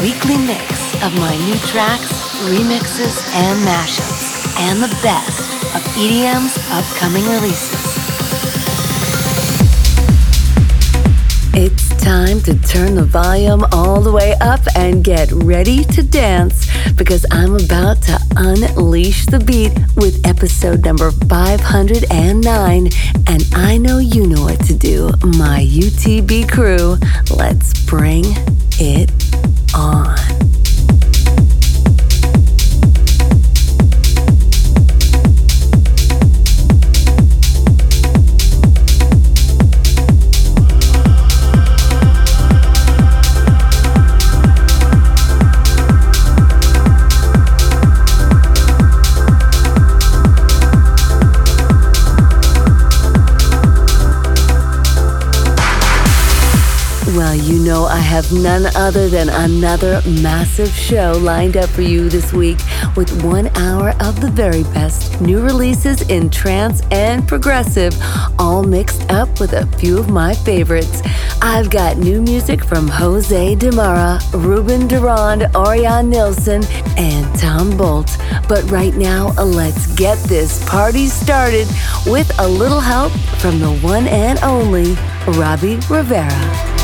weekly mix of my new tracks, remixes, and mashups, and the best of EDM's upcoming releases. It's time to turn the volume all the way up and get ready to dance because I'm about to unleash the beat with episode number 509. And I know you know what to do, my UTB crew. Let's bring it on. Have none other than another massive show lined up for you this week with one hour of the very best new releases in trance and progressive, all mixed up with a few of my favorites. I've got new music from Jose De Mara, Ruben Durand, Orjan Nilsen, and Tom Bolt. But right now, let's get this party started with a little help from the one and only Robbie Rivera.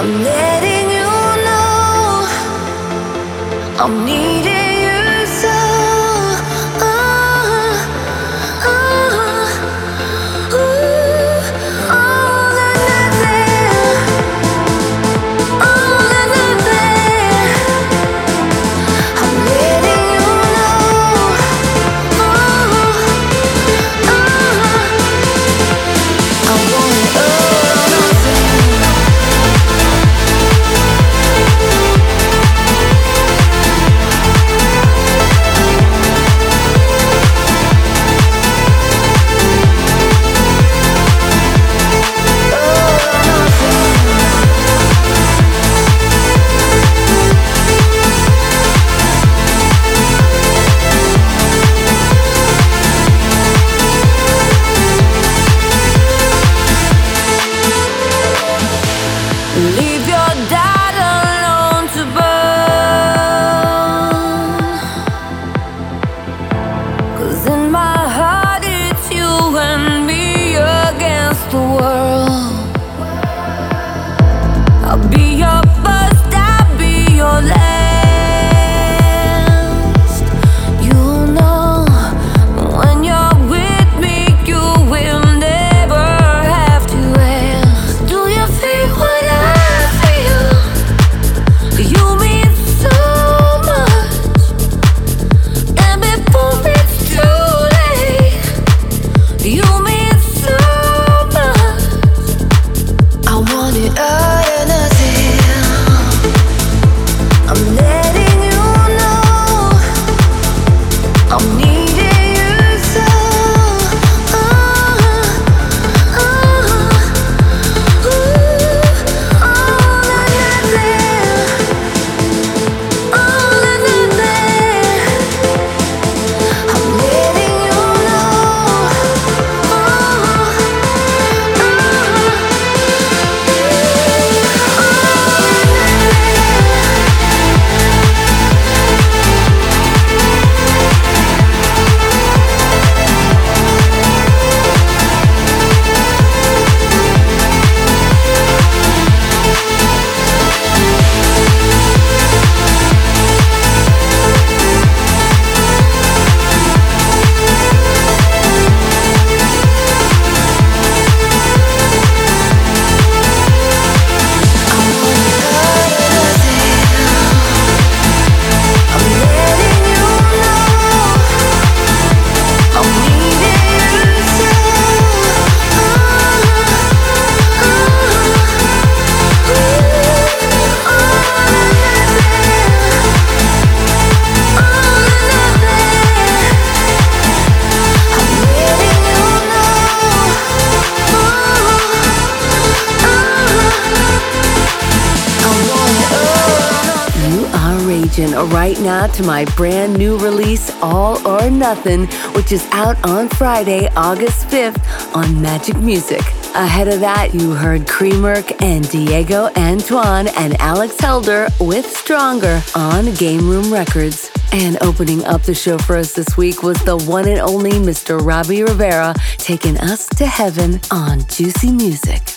I'm letting you know I'm needing. To my brand new release, All or Nothing, which is out on Friday, August 5th on Magik Muzik. Ahead of that, you heard Creamerk and Diego Antoine and Alex Helder with Stronger on Game Room Records. And opening up the show for us this week was the one and only Mr. Robbie Rivera taking us to heaven on Juicy Music.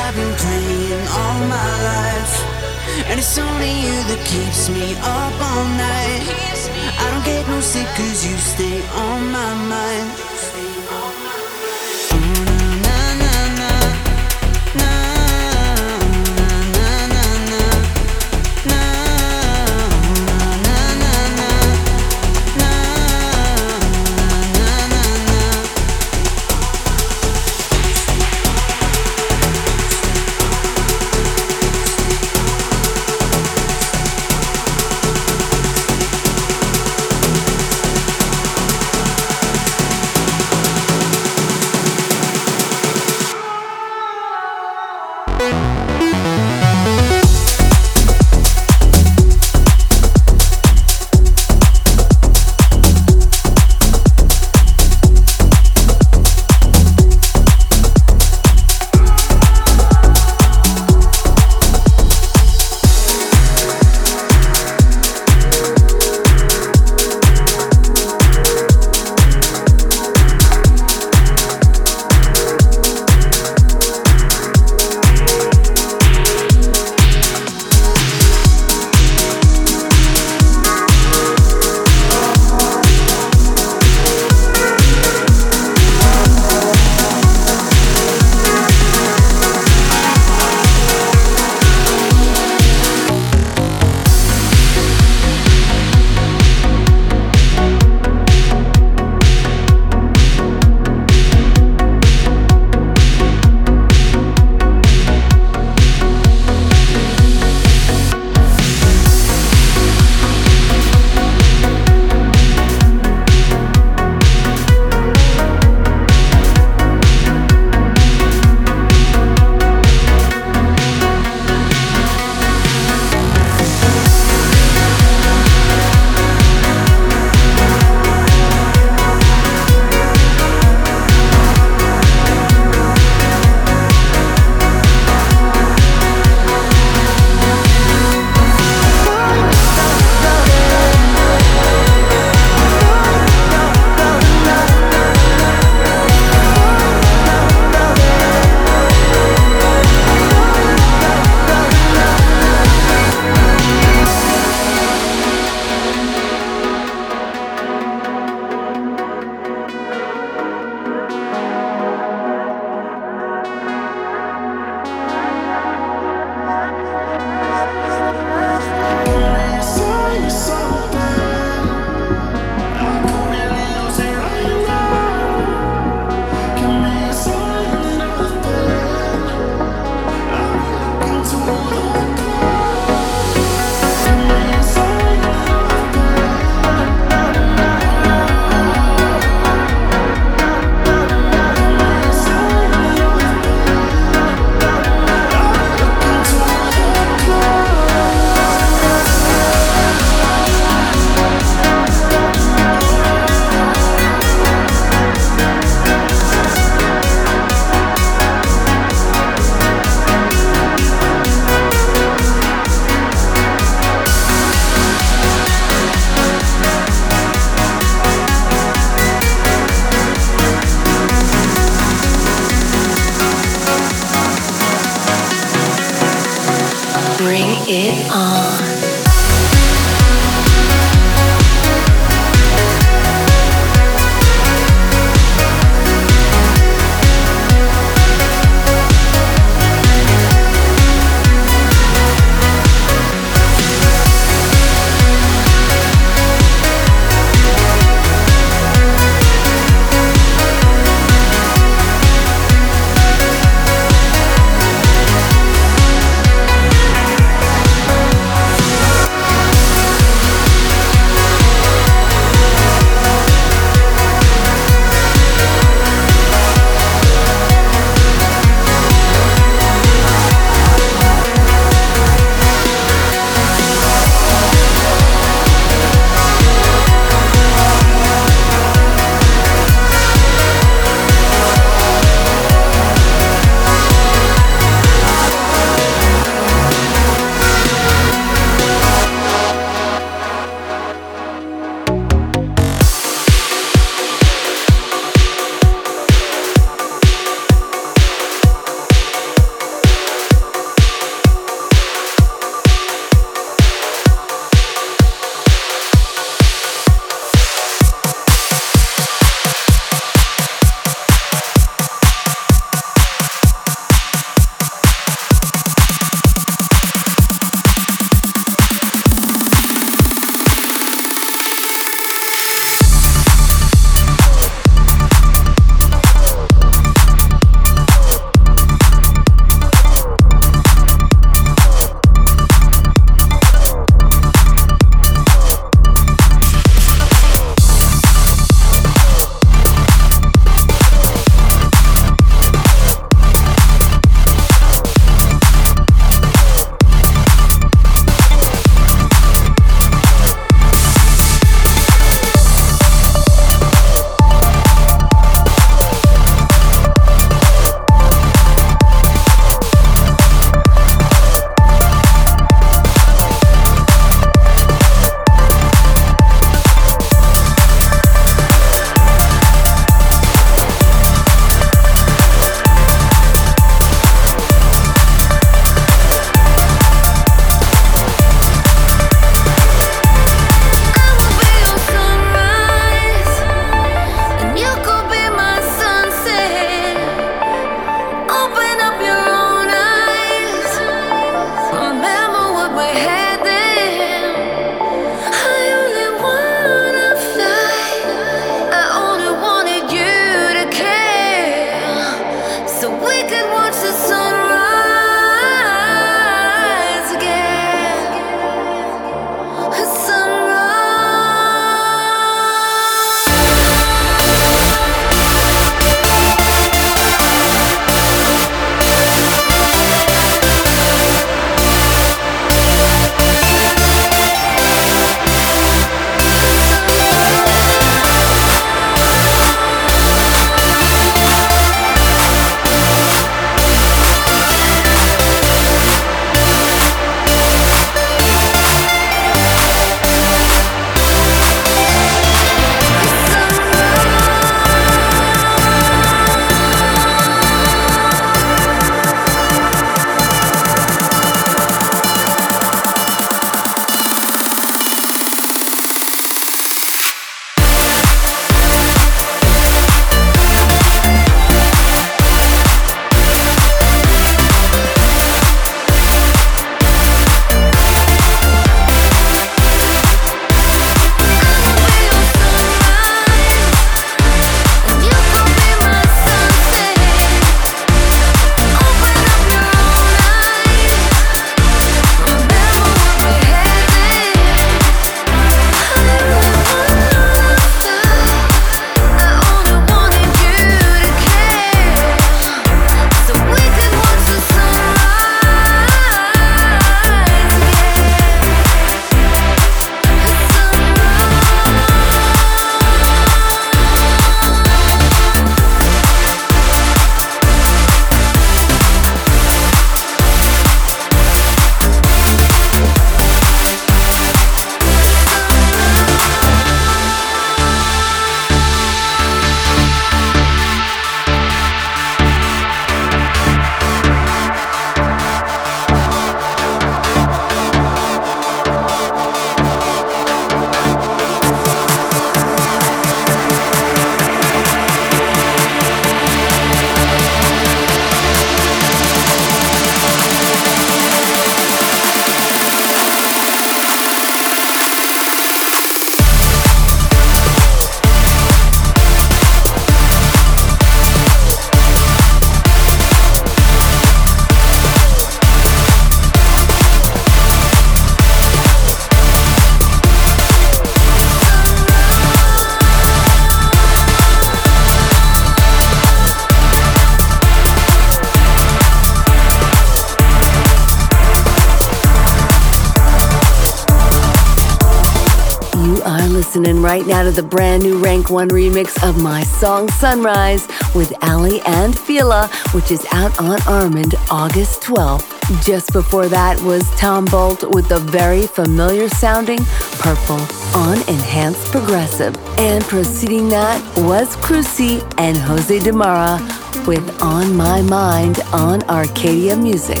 Right now to the brand new Rank 1 remix of my song Sunrise with Aly and Fila, which is out on Armind August 12th. Just before that was Tom Bolt with the very familiar sounding Purple on Enhanced Progressive. And preceding that was Cruci and Jose De Mara with On My Mind on Arcadia Music.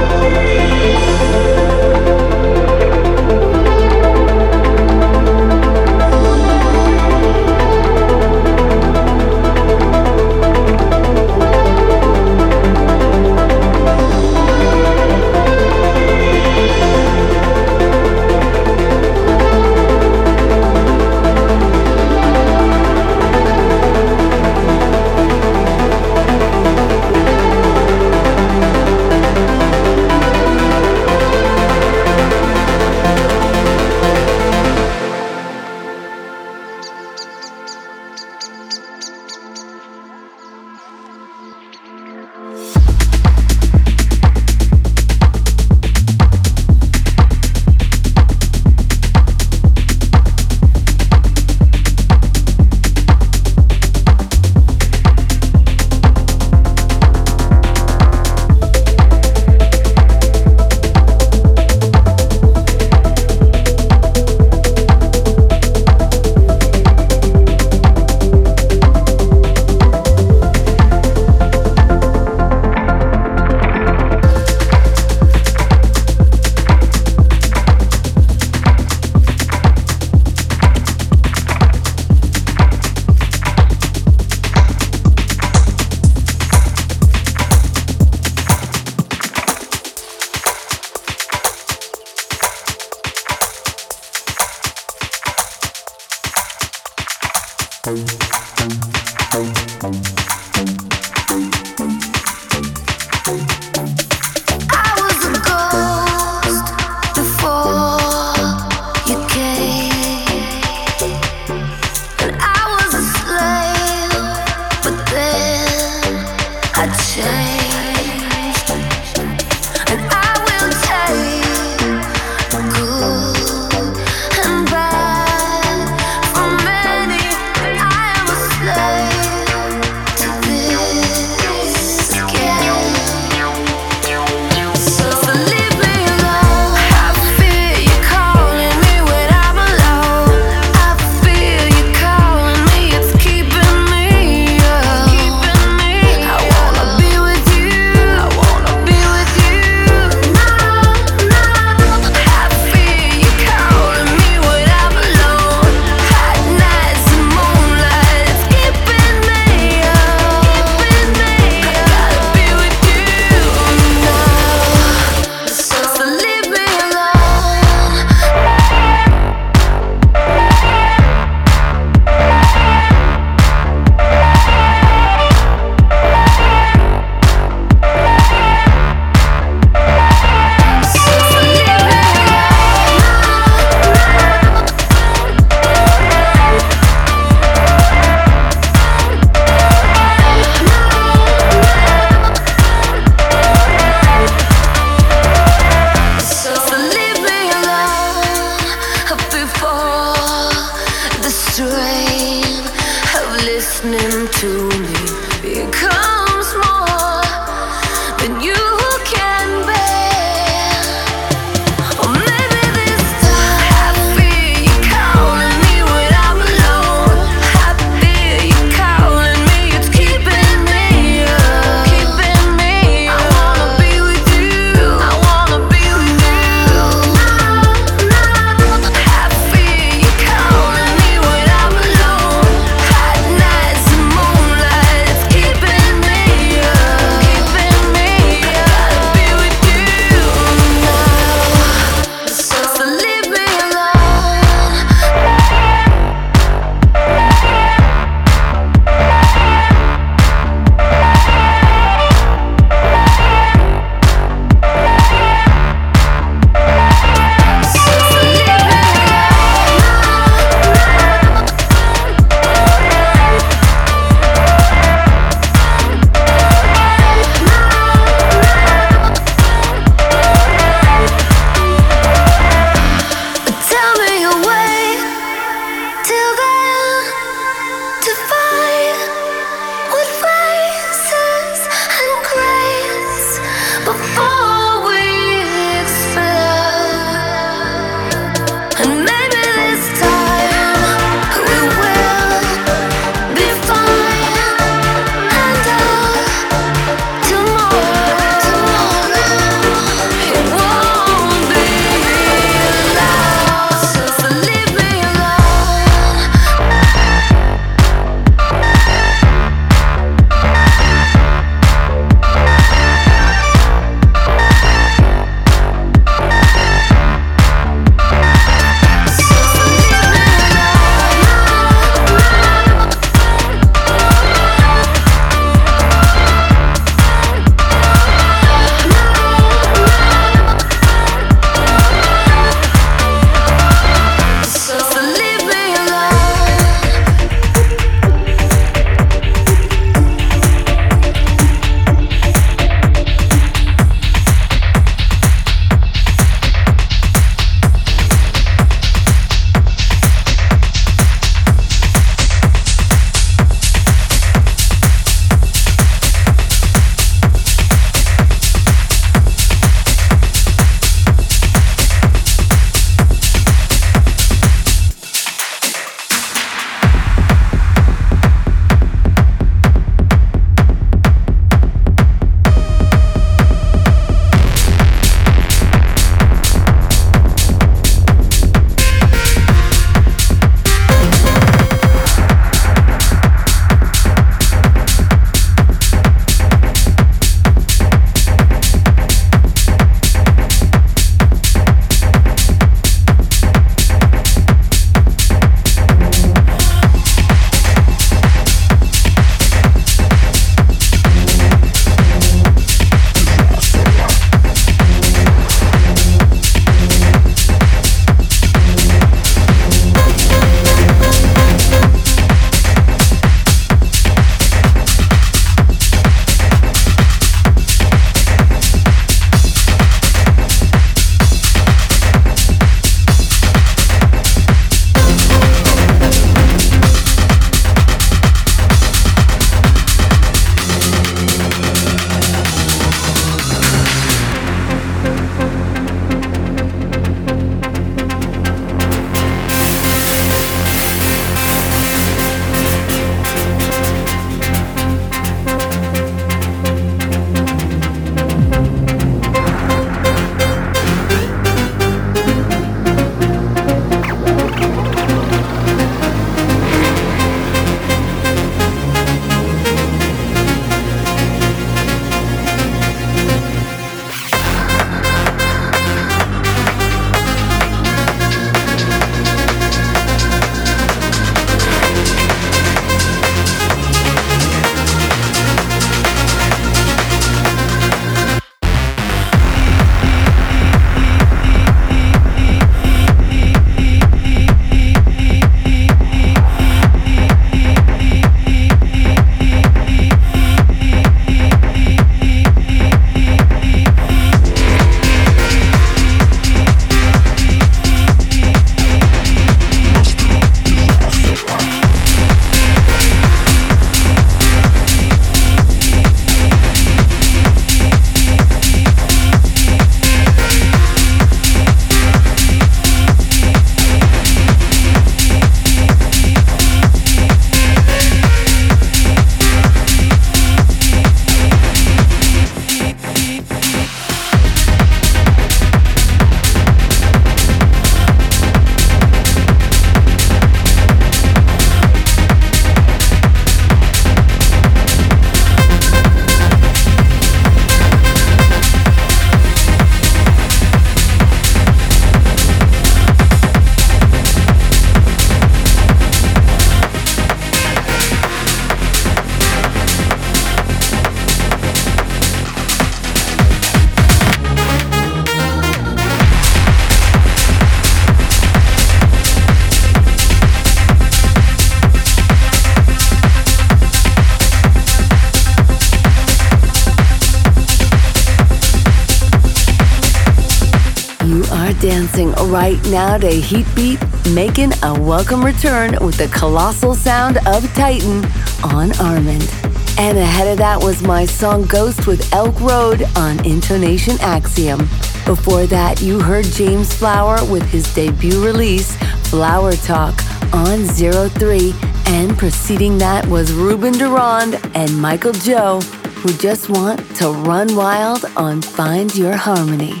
Right now to Heatbeat, making a welcome return with the colossal sound of Titan on Armind. And ahead of that was my song Ghost with Elk Road on Intonation Axiom. Before that, you heard James Flower with his debut release, Flower Talk, on Zero Three, and preceding that was Ruben Durand and Michael Joe, who just want to run wild on Find Your Harmony.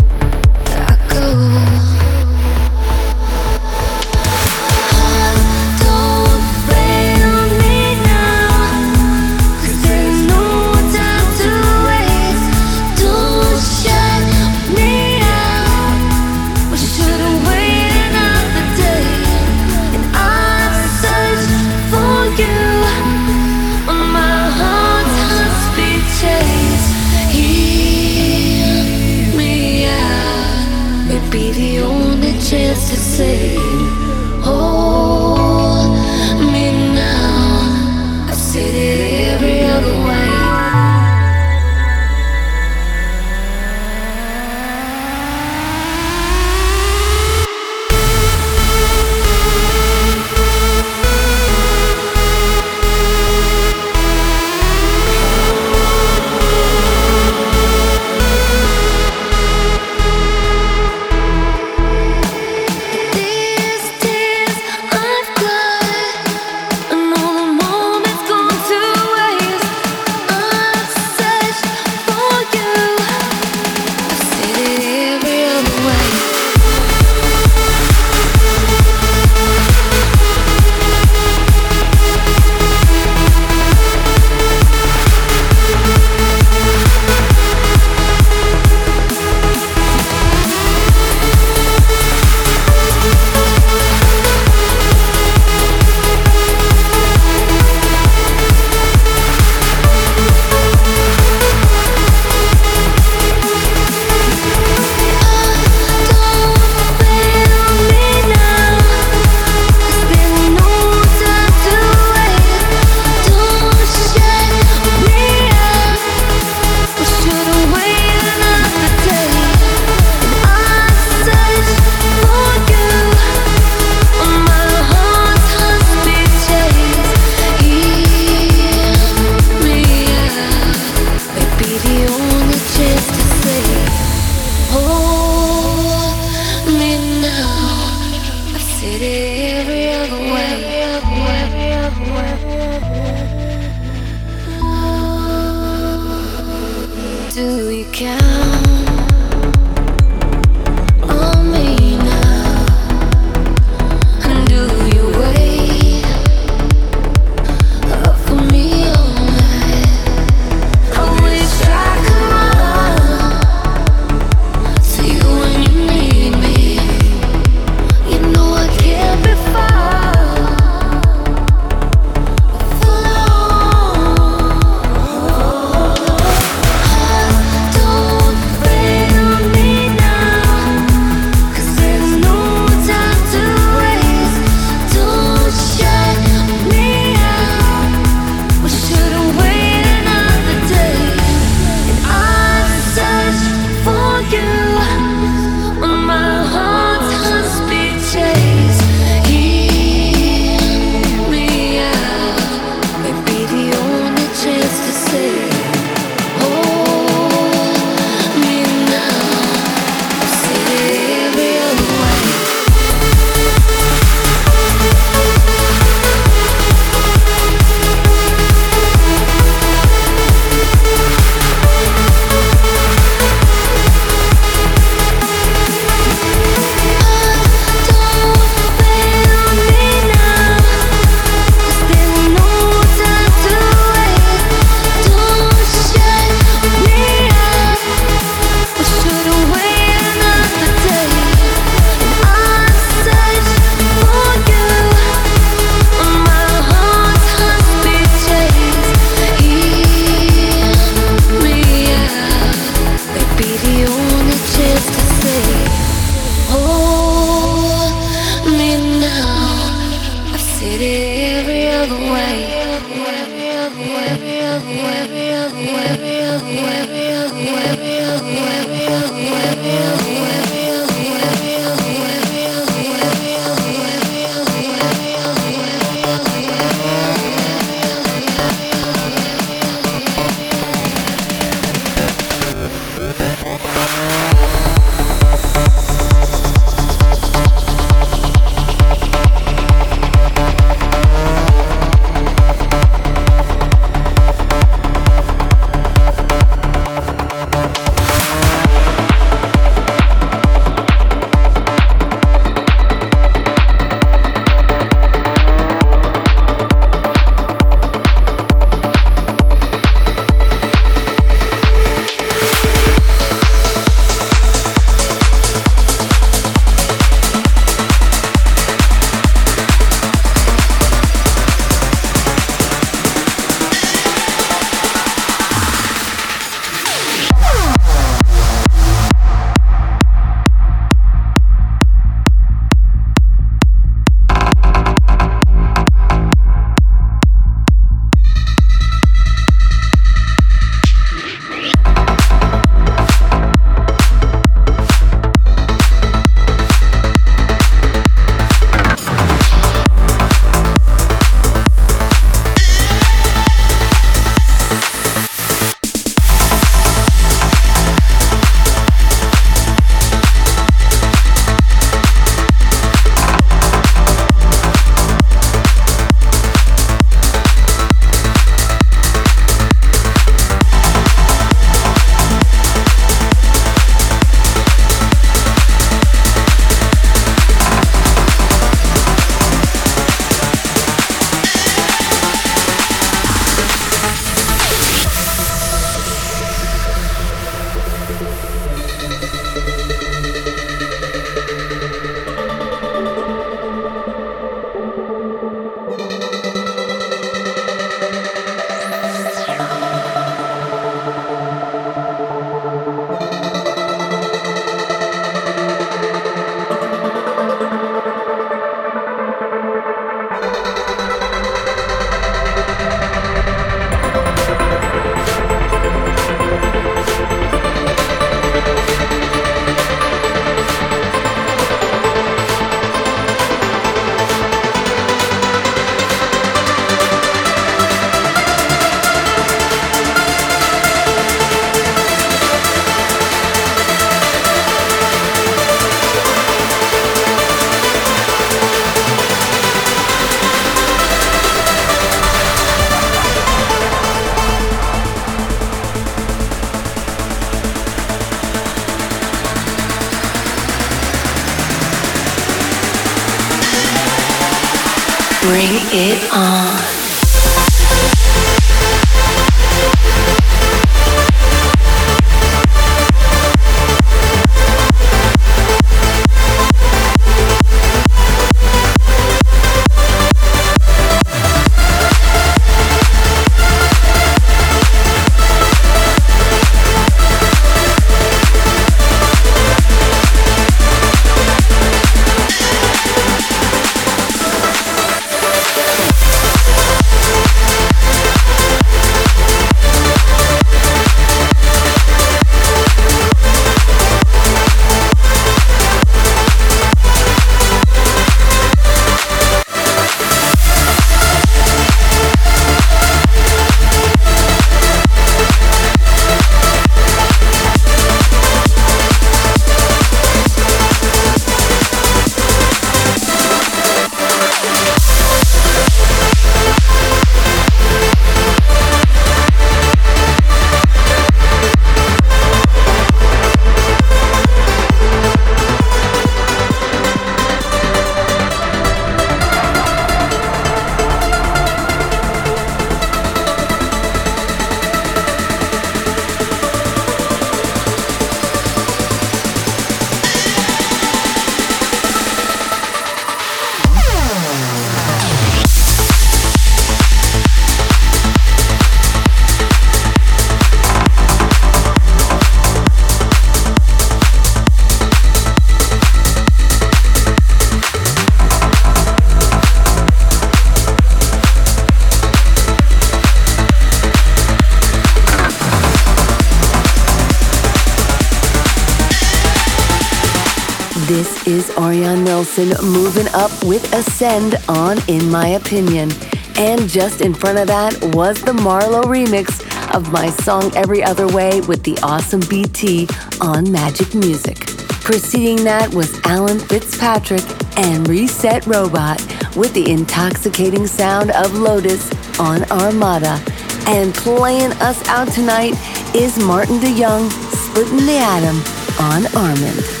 Nelson moving up with Ascend on In My Opinion. And just in front of that was the MaRLo remix of my song Every Other Way with the awesome BT on Magik Muzik. Preceding that was Alan Fitzpatrick and Reset Robot with the intoxicating sound of Lotus on Armada. And playing us out tonight is Martin DeYoung splitting the atom on Armind.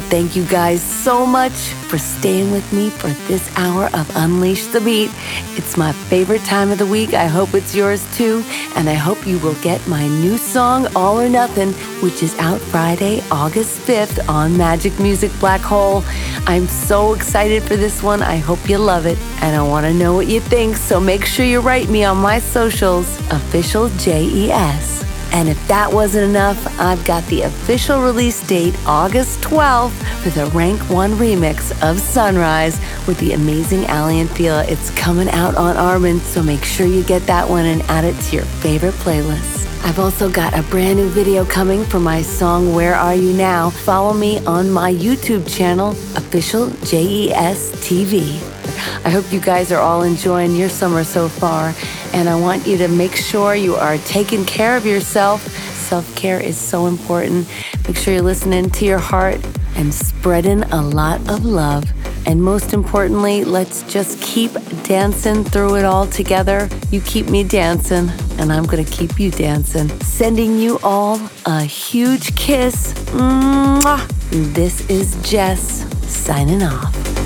Thank you guys so much for staying with me for this hour of Unleash the Beat. It's my favorite time of the week. I hope it's yours too. And I hope you will get my new song, All or Nothing, which is out Friday, August 5th on Magik Muzik Black Hole. I'm so excited for this one. I hope you love it. And I want to know what you think. So make sure you write me on my socials, official JES. And if that wasn't enough, I've got the official release date, August 12th, for the Rank 1 remix of Sunrise with the amazing Aly and Fila. It's coming out on Armind, so make sure you get that one and add it to your favorite playlist. I've also got a brand new video coming for my song Where Are You Now? Follow me on my YouTube channel, Official JES TV. I hope you guys are all enjoying your summer so far. And I want you to make sure you are taking care of yourself. Self care is so important. Make sure you're listening to your heart and spreading a lot of love. And most importantly, let's just keep dancing through it all together. You keep me dancing, and I'm going to keep you dancing. Sending you all a huge kiss. Mwah. This is Jes signing off.